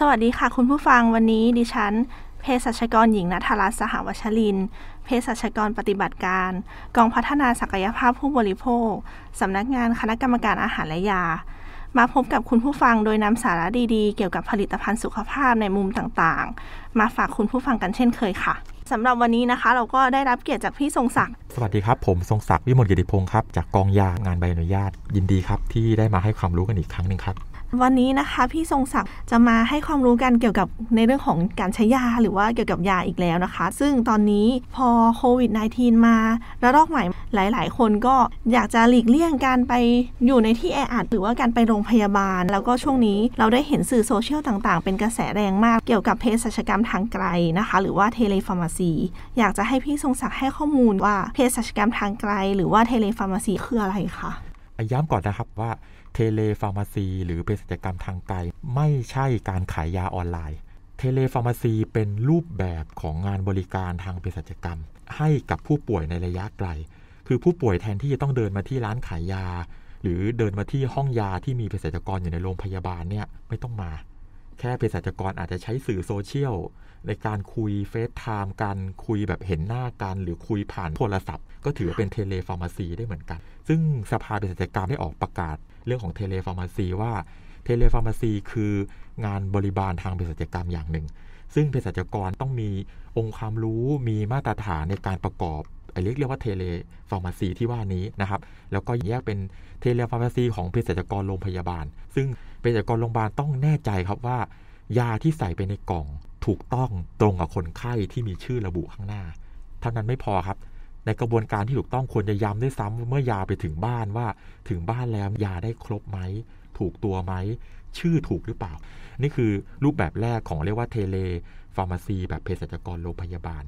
สวัสดีค่ะคุณผู้ฟังวันนี้ดิฉันเภสัชกรหญิงนัทรัตน์สหวชรินเภสัชกรปฏิบัติการ กองพัฒนาศักยภาพผู้บริโภค สำนักงานคณะกรรมการอาหารและยา มาพบกับคุณผู้ฟังโดยนำสาระดีๆ เกี่ยวกับผลิตภัณฑ์สุขภาพในมุมต่างๆ มาฝากคุณผู้ฟังกันเช่นเคยค่ะสำหรับวันนี้นะคะ เราก็ได้รับเกียรติจากพี่ทรงศักดิ์สวัสดีครับ ผมทรงศักดิ์วิมลกิติพงศ์ครับจากกองยางานใบอนุญาต ยินดีครับที่ได้มาให้ความรู้กันอีกครั้งหนึ่งครับ วันนี้นะคะพี่ทรงศักดิ์จะมาให้ความรู้กันเกี่ยวกับในเรื่องของการใช้ยาหรือว่าเกี่ยวกับยาอีกแล้วนะคะ ซึ่งตอนนี้พอโควิด -19 มาระลอกใหม่หลาย ๆ คนก็อยากจะหลีกเลี่ยงการไปอยู่ในที่แออัดหรือว่าการไปโรงพยาบาล แล้วก็ช่วงนี้เราได้เห็นสื่อโซเชียลต่างๆ เป็นกระแสแรงมากเกี่ยวกับเภสัชกรรมทางไกลนะคะ หรือว่า telepharmacy อยากจะให้พี่ทรงศักดิ์ให้ข้อมูลว่าเภสัชกรรมทางไกล หรือว่า telepharmacy คืออะไรคะ ย้ำก่อนนะครับว่า telepharmacy หรือเภสัชกรรมทางไกล ไม่ใช่การขายยาออนไลน์ telepharmacy เป็นรูปแบบของงานบริการทางเภสัชกรรม ให้กับผู้ป่วยในระยะไกล คือผู้ป่วยแทนที่จะต้องเดินมาที่ร้านขายยา หรือเดินมาที่ห้องยาที่มีเภสัชกรอยู่ในโรงพยาบาลเนี่ยไม่ต้องมา แค่เภสัชกรอาจจะใช้สื่อโซเชียลในการคุย FaceTime กันคุยแบบเห็นหน้ากัน หรือคุยผ่านโทรศัพท์ ก็ถือเป็น telepharmacy ได้เหมือนกัน ซึ่งสภาเภสัชกรรมได้ออกประกาศเรื่องของ telepharmacy ว่า telepharmacy คืองานบริบาลทางเภสัชกรรมอย่างหนึ่ง ซึ่งเภสัชกรต้องมีองค์ความรู้มีมาตรฐานในการประกอบ เรียกเรียกว่า telepharmacy ที่ว่านี้นะครับ แล้วก็แยกเป็น telepharmacy ของเภสัชกรโรงพยาบาล ซึ่งเภสัชกรโรงพยาบาลต้องแน่ใจครับว่า ยาที่ใส่ไปในกล่องถูกต้องตรงกับคนไข้ที่มีชื่อระบุข้างหน้า เท่านั้นไม่พอครับ ในกระบวนการที่ถูกต้องควรจะย้ำด้วยซ้ำเมื่อยาไปถึงบ้านว่าถึงบ้านแล้วยาได้ครบไหมถูกตัวไหมชื่อถูกหรือเปล่า นี่คือรูปแบบแรกของเรียกว่า telepharmacy แบบเภสัชกรโรงพยาบาล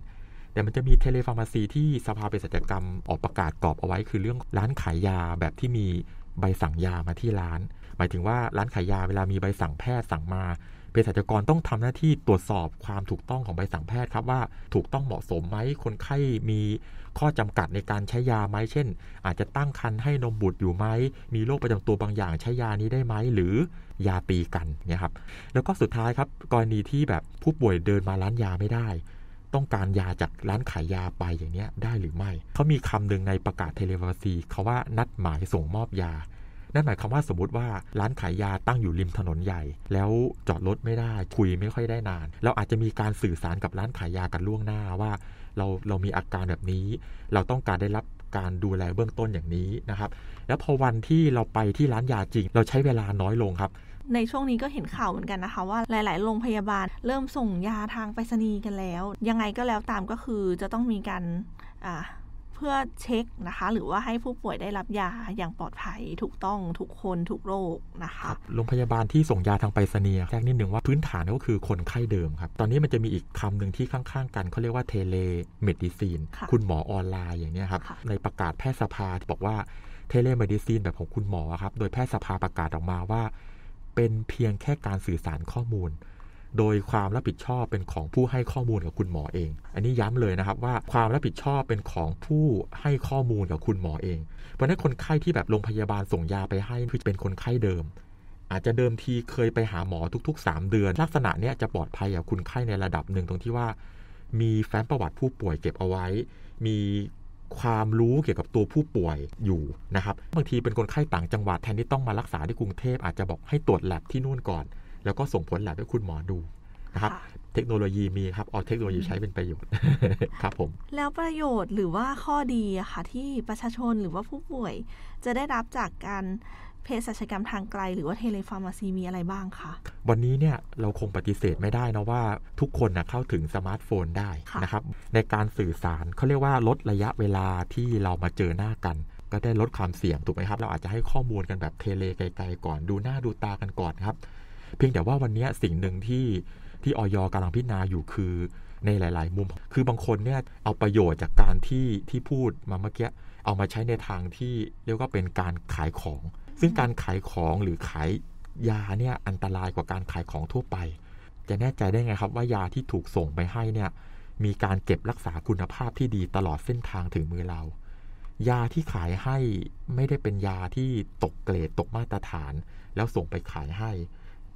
แต่มันจะมี telepharmacy ที่สภาเภสัชกรรมออกประกาศกรอบเอาไว้ คือเรื่องร้านขายยาแบบที่มีใบสั่งยามาที่ร้าน หมายถึงว่าร้านขายยาเวลามีใบสั่งแพทย์สั่งมาเภสัชกรต้องทำหน้าที่ตรวจสอบความถูกต้องของใบสั่งแพทย์ครับว่าถูกต้องเหมาะสมไหมคนไข้มีข้อจำกัดในการใช้ยาไหมเช่น อาจจะตั้งครรภ์ให้นมบุตรอยู่ไหมมีโรคประจำตัวบางอย่างใช้ยานี้ได้ไหมหรือยาตีกันเนี่ยครับแล้วก็สุดท้ายครับกรณีที่แบบผู้ป่วยเดินมาร้านยาไม่ได้ ต้องการยาจากร้านขายยาไปอย่างนี้ได้หรือไม่ เขามีคำหนึ่งในประกาศเทเลวาซีเขาว่านัดหมายส่งมอบยา นั่นหมายความว่าสมมติว่าร้านขายยาตั้งอยู่ริมถนนใหญ่ แล้วจอดรถไม่ได้ คุยไม่ค่อยได้นาน เราอาจจะมีการสื่อสารกับร้านขายยากันล่วงหน้าว่า เราเรามีอาการแบบนี้ เราต้องการได้รับการดูแลเบื้องต้นอย่างนี้นะครับ แล้วพอวันที่เราไปที่ร้านยาจริง เราใช้เวลาน้อยลงครับ ในช่วงนี้ก็เห็นข่าวเหมือนกันนะคะ ว่าหลาย ๆ โรงพยาบาลเริ่มส่งยาทางไปรษณีย์กันแล้ว ยังไงก็แล้วตามก็คือจะต้องมีการอ่าเพื่อเช็คนะคะ หรือว่าให้ผู้ป่วยได้รับยาอย่างปลอดภัยถูกต้องทุกคนทุกโรคนะคะโรงพยาบาลที่ส่งยาทางไปรษณีย์แจ้งนิดหนึ่งว่าพื้นฐานก็คือคนไข้เดิมครับ ตอนนี้มันจะมีอีกคำหนึ่งที่ข้าง ๆ กันเขาเรียกว่า telemedicine คุณหมอออนไลน์อย่างนี้ครับในประกาศแพทยสภาบอกว่า telemedicine แบบของคุณหมอครับโดยแพทยสภาประกาศออกมาว่า เป็นเพียงแค่การสื่อสารข้อมูล โดยความรับผิดชอบเป็นของผู้ให้ข้อมูลกับคุณหมอเอง อันนี้ย้ำเลยนะครับว่าความรับผิดชอบเป็นของผู้ให้ข้อมูลกับคุณหมอเอง เพราะนั้นคนไข้ที่แบบโรงพยาบาลส่งยาไปให้คือเป็นคนไข้เดิม อาจจะเดิมทีเคยไปหาหมอทุก ๆ 3 เดือน ลักษณะเนี้ยจะปลอดภัยกับคุณไข้ในระดับหนึ่งตรงที่ว่า มีแฟ้มประวัติผู้ป่วยเก็บเอาไว้ มี ความรู้เกี่ยวกับตัวผู้ป่วยอยู่นะครับบางทีเป็นคนไข้ต่างจังหวัดแทนที่ต้องมารักษาที่กรุงเทพอาจจะบอกให้ตรวจแลบที่นู่นก่อน แล้วก็ส่งผลแลบให้คุณหมอดูนะครับเทคโนโลยีมีครับเอาเทคโนโลยีใช้เป็นประโยชน์ครับผม แล้วประโยชน์หรือว่าข้อดีอะค่ะที่ประชาชนหรือว่าผู้ป่วยจะได้รับจากการ เภสัชกรรมทางไกล หรือว่า telepharmacy มีอะไรบ้างคะ วันนี้เนี่ยเราคงปฏิเสธไม่ได้นะว่าทุกคนนะเข้าถึงสมาร์ทโฟนได้นะครับในการสื่อสารเขาเรียกว่าลดระยะเวลาที่เรามาเจอหน้ากัน ก็ได้ลดความเสี่ยงถูกไหมครับ เราอาจจะให้ข้อมูลกันแบบ tele ไกลๆก่อนดูหน้าดูตากันก่อนครับ เพียงแต่ว่าวันนี้สิ่งหนึ่งที่ที่ออยกำลังพิจารณาอยู่คือในหลาย ๆ มุม คือบางคนเนี่ยเอาประโยชน์จากการที่ที่พูดมาเมื่อกี้เอามาใช้ในทางที่เรียกว่าเป็นการขายของ ซึ่งการขายของหรือขายยาเนี่ยอันตรายกว่าการขายของทั่วไป จะแน่ใจได้ไงครับว่ายาที่ถูกส่งไปให้เนี่ยมีการเก็บรักษาคุณภาพที่ดีตลอดเส้นทางถึงมือเรา ยาที่ขายให้ไม่ได้เป็นยาที่ตกเกรดตกมาตรฐาน แล้วส่งไปขายให้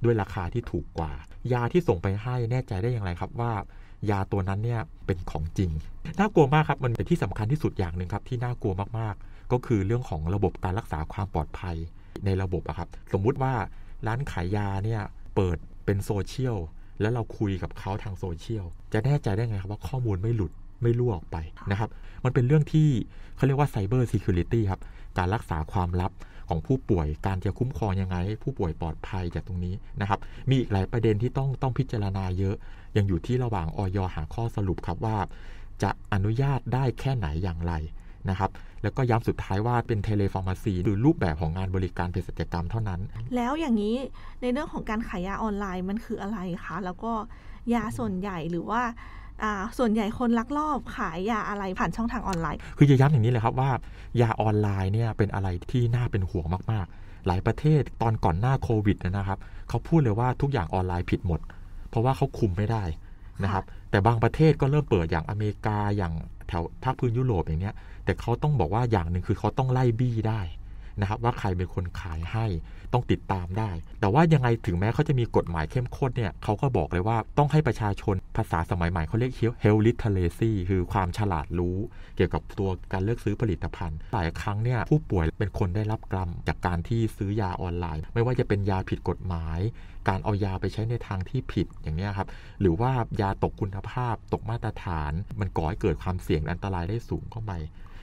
ด้วยราคาที่ถูกกว่า ยาที่ส่งไปให้แน่ใจได้อย่างไรครับว่ายาตัวนั้นเนี่ยเป็นของจริง น่ากลัวมากครับ มันเป็นที่สำคัญที่สุดอย่างหนึ่งครับ ที่น่ากลัวมากๆ ก็คือเรื่องของระบบการรักษาความปลอดภัยในระบบอะครับ สมมุติว่าร้านขายยาเนี่ยเปิดเป็นโซเชียลแล้วเราคุยกับเขาทางโซเชียลจะแน่ใจได้ไงครับว่าข้อมูลไม่หลุดไม่รั่วออกไปนะครับ มันเป็นเรื่องที่เขาเรียกว่า cyber security ครับ การรักษาความลับ ของผู้ป่วย การจะคุ้มครองยังไงให้ผู้ป่วยปลอดภัยจากตรงนี้นะครับ มีอีกหลายประเด็นที่ต้องต้องพิจารณาเยอะ ยังอยู่ที่ระหว่างออยหาข้อสรุปครับว่า จะอนุญาตได้แค่ไหนอย่างไรนะครับแล้วก็ย้ำสุดท้ายว่าเป็น telepharmacy หรือรูปแบบของงานบริการเภสัชกรรมเท่านั้น แล้วอย่างนี้ในเรื่องของการขายยาออนไลน์มันคืออะไรคะ แล้วก็ยาส่วนใหญ่หรือว่า ส่วนใหญ่คนลักลอบขายยาอะไรผ่านช่องทางออนไลน์ คือจะย้ำอย่างนี้เลยครับว่า ยาออนไลน์เนี่ยเป็นอะไรที่น่าเป็นห่วงมากๆ หลายประเทศตอนก่อนหน้าโควิดนะครับเขาพูดเลยว่าทุกอย่างออนไลน์ผิดหมด เพราะว่าเขาคุมไม่ได้นะครับแต่บางประเทศก็เริ่มเปิดอย่างอเมริกาอย่างแถวภาคพื้นยุโรปอย่างเนี้ยแต่เขาต้องบอกว่าอย่างหนึ่งคือเขาต้องไล่บี้ได้ นะครับว่าใครเป็นคนขายให้ต้องติดตามได้ แต่ว่ายังไงถึงแม้เขาจะมีกฎหมายเข้มข้นเนี่ยเขาก็บอกเลยว่าต้องให้ประชาชนภาษาสมัยใหม่เขาเรียก health literacy คือความฉลาดรู้เกี่ยวกับตัวการเลือกซื้อผลิตภัณฑ์หลายครั้งเนี่ยผู้ป่วยเป็นคนได้รับกรรม จากการที่ซื้อยาออนไลน์ ไม่ว่าจะเป็นยาผิดกฎหมาย การเอายาไปใช้ในทางที่ผิดอย่างนี้ครับหรือว่ายาตกคุณภาพตกมาตรฐาน มันก่อให้เกิดความเสี่ยงอันตรายได้สูงเข้าไป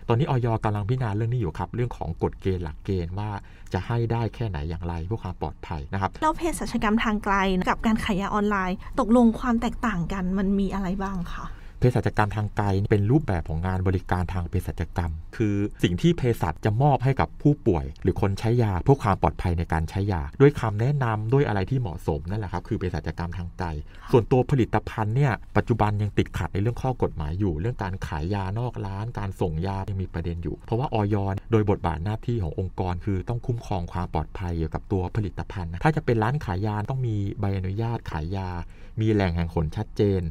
ตอนนี้ออยกำลังพิจารณาเรื่องนี้อยู่ครับ เรื่องของกฎเกณฑ์หลักเกณฑ์ว่าจะให้ได้แค่ไหนอย่างไรเพื่อความปลอดภัยนะครับแล้วเภสัชกรรมทางไกลกับการขายยาออนไลน์ ตกลงความแตกต่างกันมันมีอะไรบ้างคะ เภสัชกรรมทางไกลเป็นรูปแบบของงานบริการทางเภสัชกรรม คือสิ่งที่เภสัชจะมอบให้กับผู้ป่วย หรือคนใช้ยาเพื่อความปลอดภัยในการใช้ยา ด้วยคำแนะนำด้วยอะไรที่เหมาะสมนั่นแหละครับคือเภสัชกรรมทางไกล ส่วนตัวผลิตภัณฑ์เนี่ยปัจจุบันยังติดขัดในเรื่องข้อกฎหมายอยู่ เรื่องการขายยานอกร้าน การส่งยายังมีประเด็นอยู่ เพราะว่าออยโดยบทบาทหน้าที่ขององค์กร คือต้องคุ้มครองความปลอดภัยเกี่ยวกับตัวผลิตภัณฑ์ ถ้าจะเป็นร้านขายยาต้องมีใบอนุญาตขายยา มีแหล่งแห่งหนชัดเจน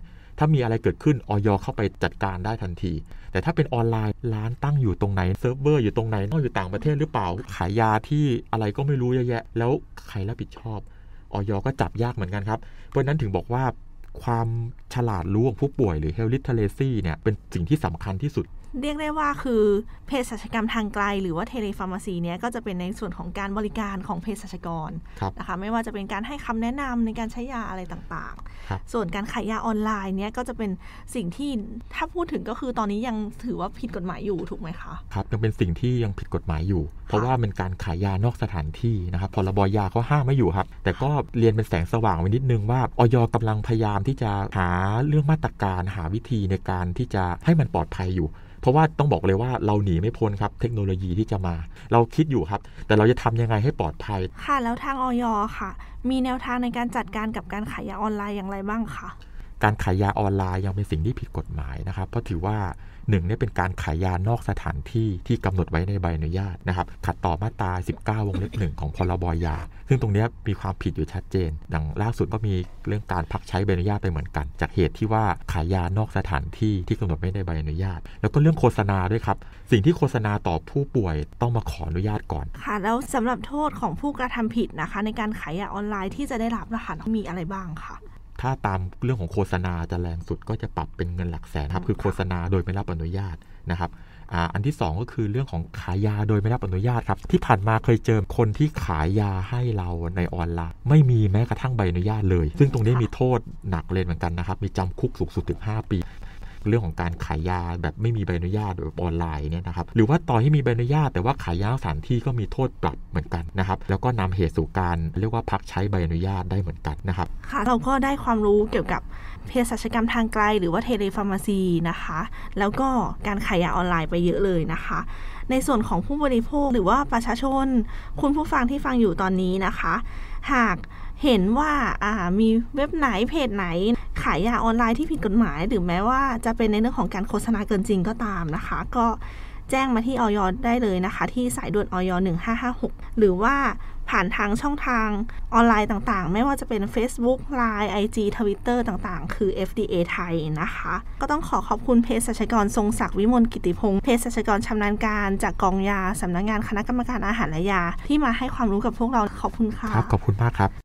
ถ้ามีอะไรเกิดขึ้นอย.เข้าไปจัดการได้ทันที แต่ถ้าเป็นออนไลน์ร้านตั้งอยู่ตรงไหนเซิร์ฟเวอร์อยู่ตรงไหนนอกอยู่ต่างประเทศหรือเปล่า ขายยาที่อะไรก็ไม่รู้เยอะแยะ แล้วใครรับผิดชอบอย.ก็จับยากเหมือนกันครับ เพราะนั้นถึงบอกว่าความฉลาดรู้ของผู้ป่วยหรือ health literacy เนี่ยเป็นสิ่งที่สำคัญที่สุด เรียกได้ว่าคือเภสัชกรรมทางไกล หรือว่า telepharmacy เนี้ยก็จะเป็นในส่วนของการบริการของเภสัชกรนะคะไม่ว่าจะเป็นการให้คำแนะนำในการใช้ยาอะไรต่างๆ ส่วนการขายยาออนไลน์เนี้ยก็จะเป็นสิ่งที่ถ้าพูดถึงก็คือตอนนี้ยังถือว่าผิดกฎหมายอยู่ถูกไหมคะครับยังเป็นสิ่งที่ยังผิดกฎหมายอยู่ เพราะว่าเป็นการขายยานอกสถานที่นะครับพรบยาเขาห้ามไม่อยู่ครับ แต่ก็เรียนเป็นแสงสว่างไว้นิดนึงว่าออยกำลังพยายามที่จะหาเรื่องมาตรการหาวิธีในการที่จะให้มันปลอดภัยอยู่เพราะว่าต้องบอกเลยว่าเราหนีไม่พ้นครับเทคโนโลยีที่จะมา เราคิดอยู่ครับ แต่เราจะทำยังไงให้ปลอดภัย ค่ะ แล้วทางออยค่ะ มีแนวทางในการจัดการกับการขายยาออนไลน์อย่างไรบ้างคะ การขายยาออนไลน์ยังเป็นสิ่งที่ผิดกฎหมายนะครับ เพราะถือว่าหนึ่งนี่เป็นการขายยานอกสถานที่ที่กำหนดไว้ในใบอนุญาตนะครับขัดต่อมาตรา 19 วงเล็บหนึ่งของพรบยา ซึ่งตรงนี้มีความผิดอยู่ชัดเจน ดังล่าสุดก็มีเรื่องการพักใช้ใบอนุญาตไปเหมือนกัน จากเหตุที่ว่าขายยานอกสถานที่ที่กำหนดไว้ในใบอนุญาต แล้วก็เรื่องโฆษณาด้วยครับ สิ่งที่โฆษณาต่อผู้ป่วยต้องมาขออนุญาตก่อน ค่ะ แล้วสำหรับโทษของผู้กระทำผิดนะคะ ในการขายยาออนไลน์ที่จะได้รับนะคะมีอะไรบ้างคะ ถ้าตามเรื่องของโฆษณาจะแรงสุดก็จะปรับเป็นเงินหลักแสนครับ คือโฆษณาโดยไม่รับอนุญาตนะครับอันที่ 2 ก็คือเรื่องของขายยาโดยไม่รับอนุญาตครับ ที่ผ่านมาเคยเจอคนที่ขายยาให้เราในออนไลน์ ไม่มีแม้กระทั่งใบอนุญาตเลย ซึ่งตรงนี้มีโทษหนักเลยเหมือนกันนะครับ มีจำคุกสูงสุดถึง 5 ปี เรื่องของการขายยาแบบไม่มีใบอนุญาตแบบออนไลน์เนี่ยนะครับหรือว่าตอนที่มีใบอนุญาตแต่ว่าขายยาสถานที่ก็มีโทษปรับเหมือนกันนะครับแล้วก็นำเหตุสู่การเรียกว่าพักใช้ใบอนุญาตได้เหมือนกันนะครับค่ะเราก็ได้ความรู้เกี่ยวกับเภสัชกรรมทางไกล หรือว่าเทเลฟาร์มาซีนะคะ แล้วก็การขายยาออนไลน์ไปเยอะเลยนะคะ ในส่วนของผู้บริโภคหรือว่าประชาชน คุณผู้ฟังที่ฟังอยู่ตอนนี้นะคะ หาก เห็นว่าามีเว็บไหนเพจไหน ขายยาออนไลน์ที่ผิดกฎหมาย หรือแม้ว่าจะเป็นในเรื่องของการโฆษณาเกินจริงก็ตามนะคะ ก็แจ้งมาที่ออยได้เลยนะคะ ที่สายด่วนออย1556 หรือว่าผ่านทางช่องทางออนไลน์ต่างๆ ไม่ว่าจะเป็น Facebook Line IG Twitter ต่างๆ คือ FDA ไทยนะคะ ก็ต้องขอขอบคุณเภสัชกรทรงศักดิ์วิมลกิติพงศ์เภสัชกรชำนาญการจากกองยาสำนักงงานคณะกรรมการอาหารและยา ที่มาให้ความรู้กับพวกเราขอบคุณค่ะ ครับ ขอบคุณมากครับ